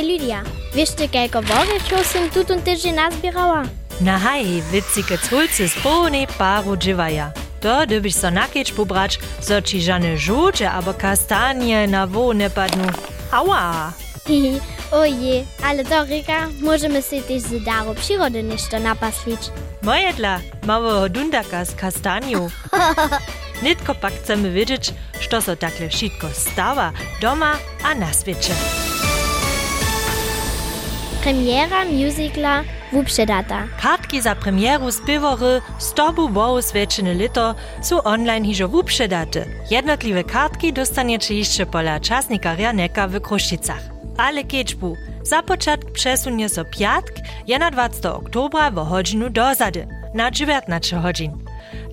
Hej Lydia, wiesz ty, kelko wory, čo som tu tydzień nazbierała? Na haj, witzike culcy z połnej paru dżywaja. To dobyś so nakieć pobrać, so ci żane żółcze albo kastanie na wo nie padną. Ała! Oje, ale to Rika, możemy sobie też z daru przyrody nešto napaslić. Moje dla małego dundaka z kastaniu. Nitko pak chcemy wiedzieć, što so takle wszystko stawa doma a na świecie. Premiera musicala Wupszedata. Kartki za premieru spiewory z tobu wołu sweczene lito są online hižo wupředate. Jednotliwe kartki dostaniecie jeszcze pola czasnika Rianeka w Kruščicach. Ale kečbu, za początek przesunie so piatk 21 oktobra w godzinu dozady na 19 godzin.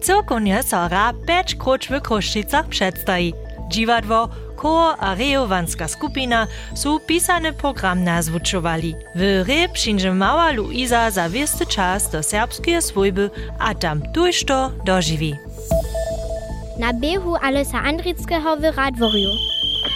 Cyrkunie so ra 5 kruč w Kruščicach przedstawi. Dziwadło koło a rejowanska skupina su pisany program nazwuczowali. W re przyjdzie mała Luisa za wiesty czas do serbskie swojby, a tam tuż to dożywi. Na biehu Alosa Andrickiego w Radworiu.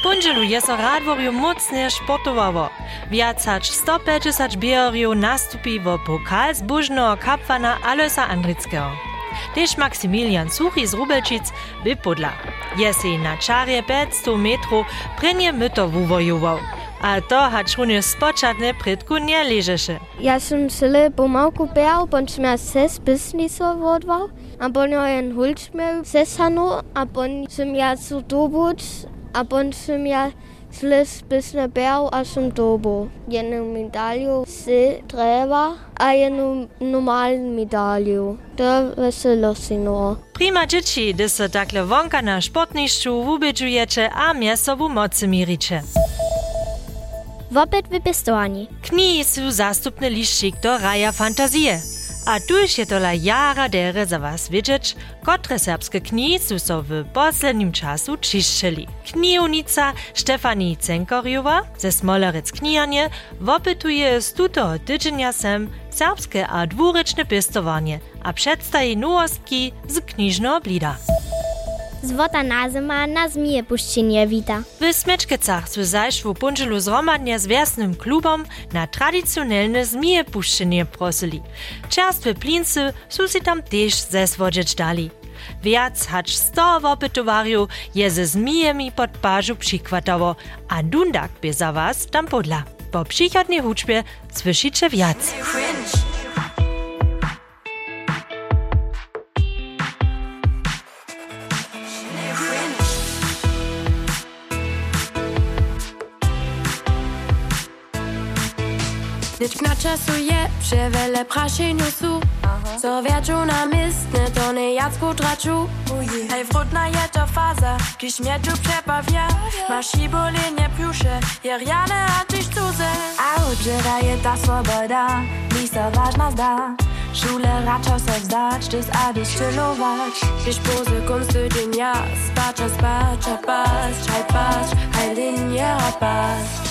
Pundzielu je so Radworiu mocnie sportowało. Wiac hač 150 bierariów nastupi w pokal zbużnego kapwana Alosa Andrickiego. Tež Maksimilijan Suh iz Rubelčic bi podla. Jesi na čarje 500 metrov prenje myto vuvojoval. A to hač v njo spočatne predku ne ležeše. Jaz sem se le pomalku pejal, pa sem jaz se spisnico vodval, a po njo je en hulč imel sesano, a po njo sem jaz v dobuč, a po njo sem jaz šli spis na bel, a sem dobil. Eno medaljo se treba, a eno normalno medaljo. To veselo si no. Prima dzieci, gdy se takle wonka na szpotniszczu wubydziujecie, a mięso w mocy miricie. Wopet wypistowani. Kni są zastępny liścik do raja fantazje. A tuż je tola jara dere za was wiedzieć, kotre serbskie kni su so w poslednim czasu čišćeli. Knijownica Stefani Cenkorjowa ze Smolerec Knijanie wopytuje z tutego tydzienia sem serbskie a dwuryczne pistowanie, a przedstawi nowostki z kniżnego blida. Zwota nazima na zmije puszczenie wita. W Smečkecach zaś w pundzielu zromadnie z wiesnym klubom na tradycjonalne zmije puszczenie prosili. Czerstwe plincy su si tam też zeswodzieć dali. Wiac hacz 100 wopytowariów je ze zmijemi pod pażu przykładało, a dundak by za was tam podla. Po przychodnej huczbie słyszycie wiac. Nič na času je, převele prašeniu sú. Co viaču na mistne, to ne jacku traču. Hej, vrutna je to faza, když mě tu přepavia. Máš bolenie pruše, je riane a tyž cuze. A udžera je ta svoboda, mi se vážna zdá. Šule račo se vzdać, dys a dys chillować. Když pose kunstu dnia, spacza, spacza, pas, czaj pas, hej linie pas.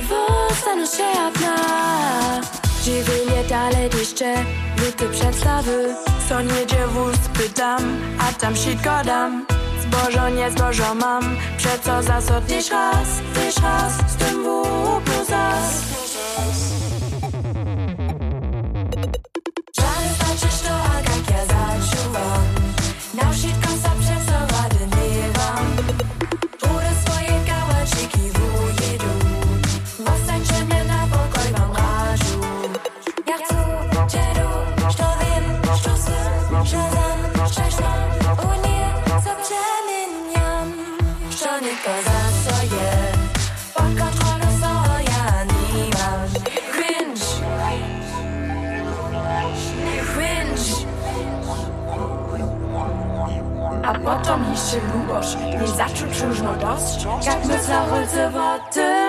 przekwapiu Aj ostanu szejapna Żywienie dalej jeszcze, luty przedstawy. Co niedzie wóz pytam, a tam sitko dam. Zbożo nie zbożo mam, przeco za so tyś raz, tyś raz Z tym w plus Potom ještě hluboš, než začu čužno dost, jak my se holce vaty.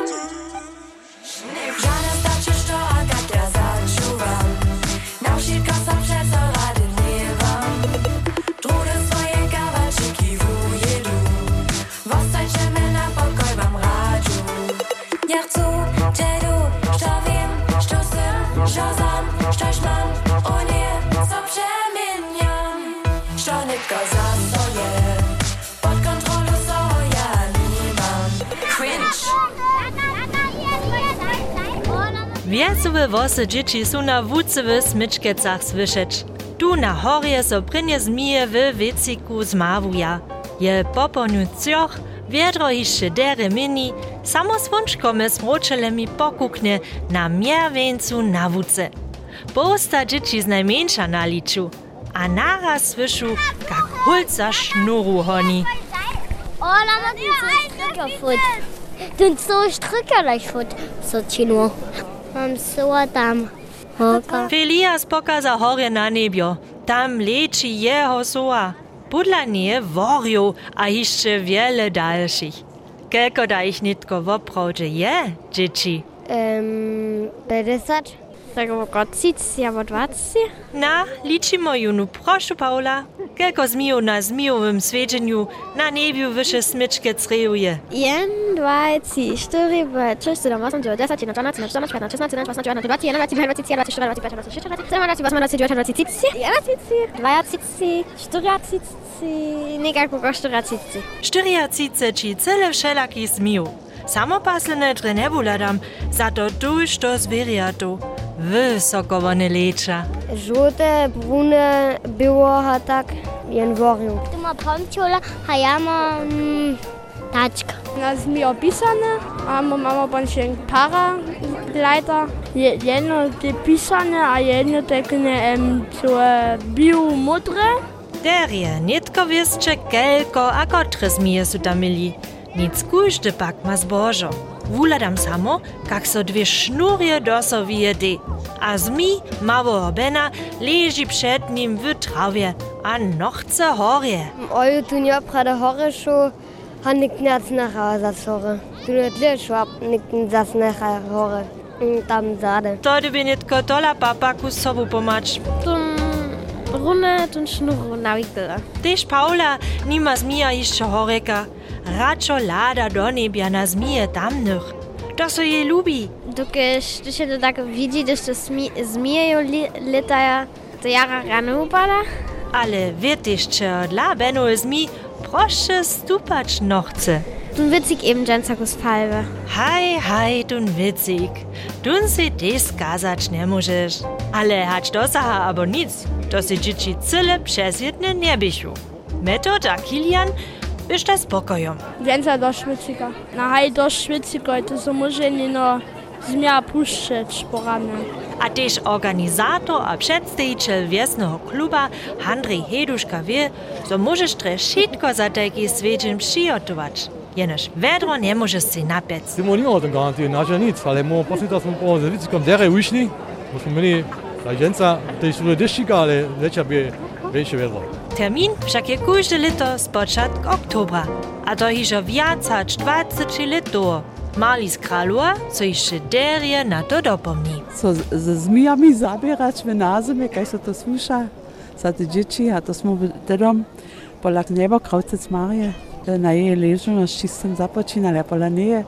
Wiezuwe wosse Gigi suna wuzewes mitschgezachs wischetsch. Du na Horries o brinjes mir we wezikus mavuja. Je popo nu zjoch, Wiedro hiše dere mini, samo s vončkome smočele mi pokukne na mjervencu navuce. Posta Gigi z najmenša naliču, a naraz svišu kak hulca šnuru honi. Ola, ma ti so štrikafut. Dun so štrikalajfut, so činu. Mam so tam. Hoka. Felias pokaza horje na niebio, tam leči jeho soa. Podla nie worju, a jeszcze wiele dalszych. Kelko da ich nitko w oprawdzie je, dzieci. Um, 50. Tak bo kocic, ja bo 20. Na, liczymy junu, proszę Paula. Kelko zmiju na zmijowym swiedzeniu na niebiu wyższe smyczkie crejuje. 1, 2, 3, 4, 5, 6, 7, 8, 9, 10, 11, 12, 13, 14, 15, 16, 17, 18, 20, 21, 22, 23, 24, 25, 26, 27, 28, 29, 30, 31, 32, 33, nekako 44. 40 ci cele wszelaki zmiju. Samopaslene dre ne buladam, za to tuż to zwierjatu. Wysoko one lecza. Żółte, brune, było, a tak, jen woriu. Tu ma pomciola, a ja mam mm, taczka. nas mi opisane, a mamy bądź para Leiter. Jedno te pisane, a jedno takie um, so bio modre. Derje, nitko wieszcze kelko, a kotre zmije su tam mili. Nic kuźdy pak ma zbożo. vladam samo, kak so dve šnurje dosovije de. A zmi, mavo obena, leži pred njim v travje, a nohce horje. Oju tu njo prade hore šo, a nik njac naha zas hore. Tu ne tle šo, a nik zas naha hore. Mm, tam zade. To da bi netko tola papa kus sobu pomač. Tum. Runde und Schnurro navigera. Tež Paula nima zmija išče horeka. Račo lada do nebja na zmije tamnych. To so jej lubi. Dokiż ty się to tak widzi, że zmieją lata, to jara rano upada. Ale wird jeszcze dla Benno zmi proszę stupać no chce. Tum witzig eben Jensakus Falbe. Haj, haj, tun witzig. Tun si też skazać nie możesz. Ale hać dosaha abo nic, to si dzieci cyle przez jedne nie bysiu. Kilian jeszcze spokojom. Więcej do Szwycika. Na haj do Szwycika, to są może nie no zmia puszczać porane. A też organizator a przedstawiciel wiesnego kluba Andrzej Heduszka wie, że możesz tre wszystko za taki swiedzień przygotować. Jenoż vedro nie możesz si napiec. Ty mu nimamo tam garantieren, naša nic, ale mu da smo po zavicikom dere ušli, bo smo imeli raženca, te su deščika, ale večja bi veće vedro. Termin však je każde leto z początku oktobra, a to hižo viac hač 20 let do. Mali z kralua, co jeszcze derje na to dopomni. so z- zmijami zabierać w nazymie, kaj se to sluša, za te dzieci, a to smo dedom, polak nebo kraucec Marije, e, na jej ležo s čistem započinali, a pola neje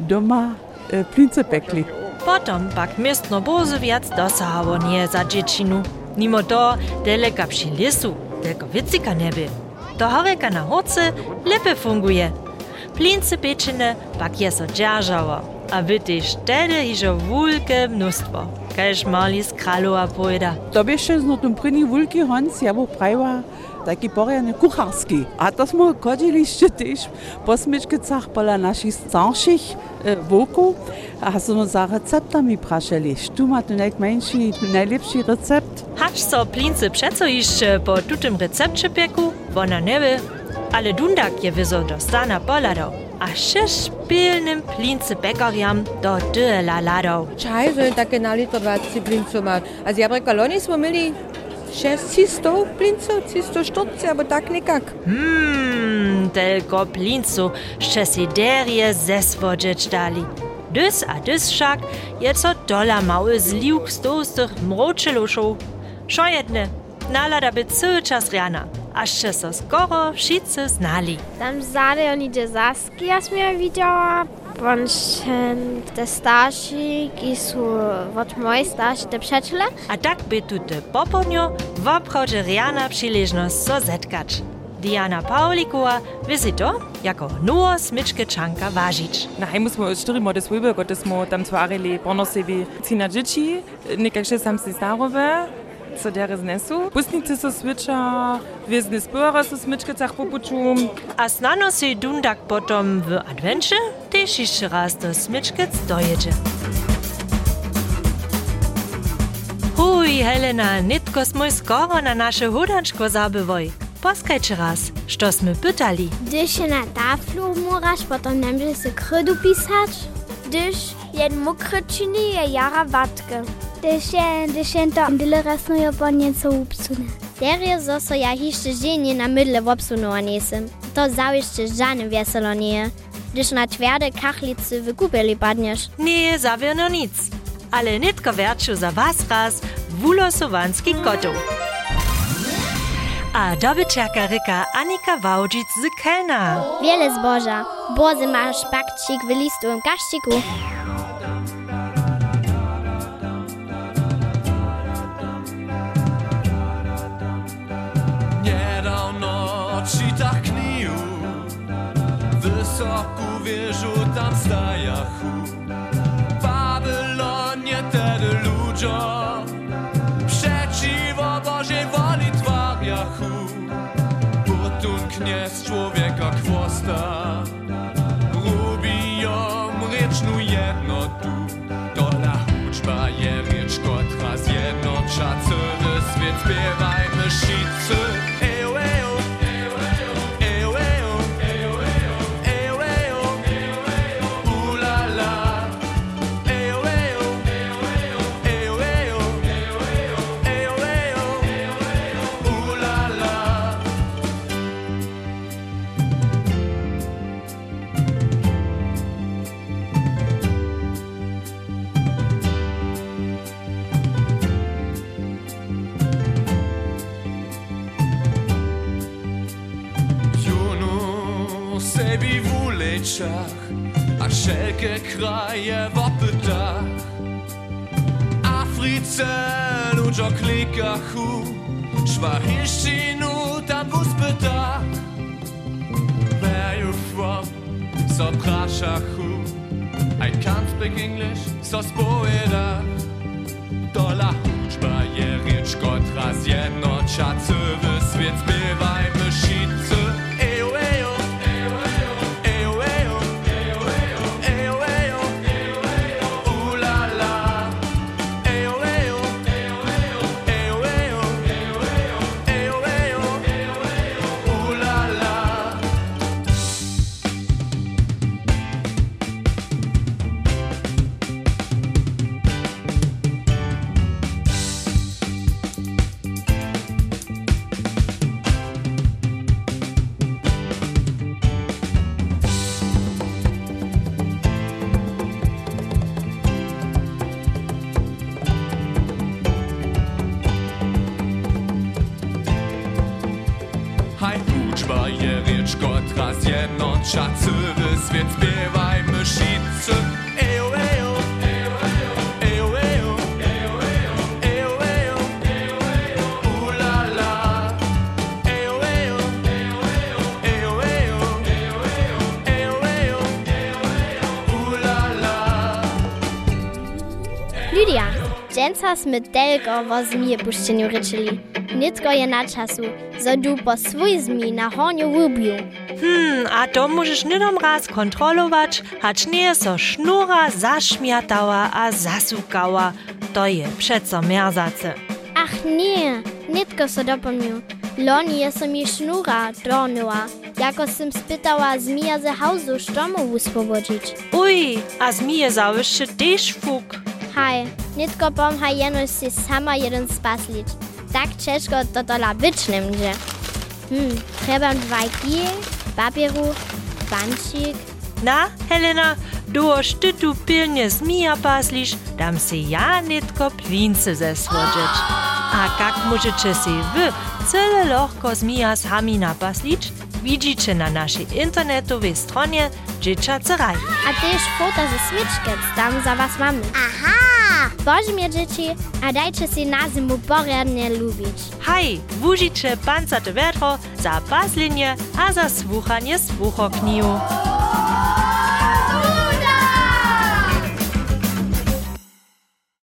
doma e, plince pekli. Potom pak miestno bozu viac dosahało nie za dziecinu. Mimo to deleka przy lisu, tylko witzika nie by. Horeka na hoce lepe funguje. Plince pieczene pak je so a wy też wtedy hižo wulke mnóstwo. Kaž mali z kralova pojda. To by še zno tom první vulky honc, ja bo prajva taki poriadny kucharski. A to smo chodzili jeszcze też po smyczkicach pola naszych starszych e, wokół, a smo za receptami praszeli. Tu ma tu najmniejszy, najlepszy recept. Hacz so plince przeco jeszcze po tutym recepcie pieku, wona nie wie, ale dundak je wyzo do stana poladał, a sześć pilnym plince pekariam do dyla ladał. Čaj, že také na lito 20 blincov mať. A z jablka loni sme mieli 600 blincov, 340, alebo tak nekak. Hmm, tylko plincu jeszcze si derje zeswodzieć dali. Dys a dys wszak je co dola mały zliuk z tłustych mroczyluszów. Szo jedne, nalada by cały czas rana, aż się so skoro wszyscy znali. Tam zade oni de Saski, ja mnie widziała. Te starsi, ki są od mojej starsi, te przyjaciele. A tak by tu te poponio w obchodzie riana przyleżność so zetkać. Diana Paulikowa wizy to, jako nowo smyczkeczanka ważyć. Na hajmu smo cztery młode słyby, które smo tam twarili ponosowi cina dzieci, niekakże sam si starowe, co se nesu. Pusnice se switcha, vezne spora se smičkacah popučum. A snano se dundak potom v advenče, tež išče raz do smičkac doječe. Huj, Helena, nitko smo skoro na naše hudančko zabivoj. Poskajče raz, što smo pytali. Když je na taflu, moraš potom nemže se krdu pisač. Když jen mokre čini je jara vatke. 10, 10 dyle rasują po nieco upsune. Serio zoso ja jeszcze dziennie na mydle wopsunuła niesem. To zawieszcze żadnym weselo nie. Gdyż na twarde kachlicy wykupili padniesz. Nie, zawiono nic. Ale nitko wiercił za was raz wulosowanski kotu. A dobyciaka ryka Anika Wałdzic z Kelna. Wiele zboża. Bozy masz pakcik w listu i kaszciku. Wieżu tam stajachu Babylonie tedy ludzo Przeciwo Bożej woli twariachu Butun kniez człowieka kwosta Rubiją rycznu jednotu. Dola huczba je rycz, kotra zjednocza Cały świat uleczach, a wszelkie kraje w opytach. Afryce ludzie klikachu, Szwachiszczynu tam w uspytach. Where you from? So praszachu, I can't so spowiada. My delgo wo zmije puszczeniu ryczyli. Nitko je na czasu, zo du po swój zmi na horniu wubiu. Hmm, a to możesz nidom raz kontrolować, hacz nie so sznura zaśmiatała a zasukała. To je przeco merzace. Ach nie, nitko so dopomnił. Loni je so mi sznura dornęła, jako sim spytała zmija ze hausu sztomu wyswobodzić. Uj, a zmije zawyższy też fuk. Haj, nitko pomha jenoś si sama jeden spaslić. Tak ciężko to dola nie będzie. Hmm, trzeba dwa kije, papieru, bancik. Na, Helena, dołoż ty tu pilnie zmija paslisz, dam si ja nitko plince zesłodzieć. A jak możecie si wy cele lohko zmija sami napaslić, widzicie na naszej internetowej stronie Dzieciaceraj. A też foto ze smyczkec tam za was mamy. Aha! Dzieci, a dajcie si na zimu poriadnie lubić. Haj, wužiče pancate vetro za paslinje a za słuchanie słuchokniju.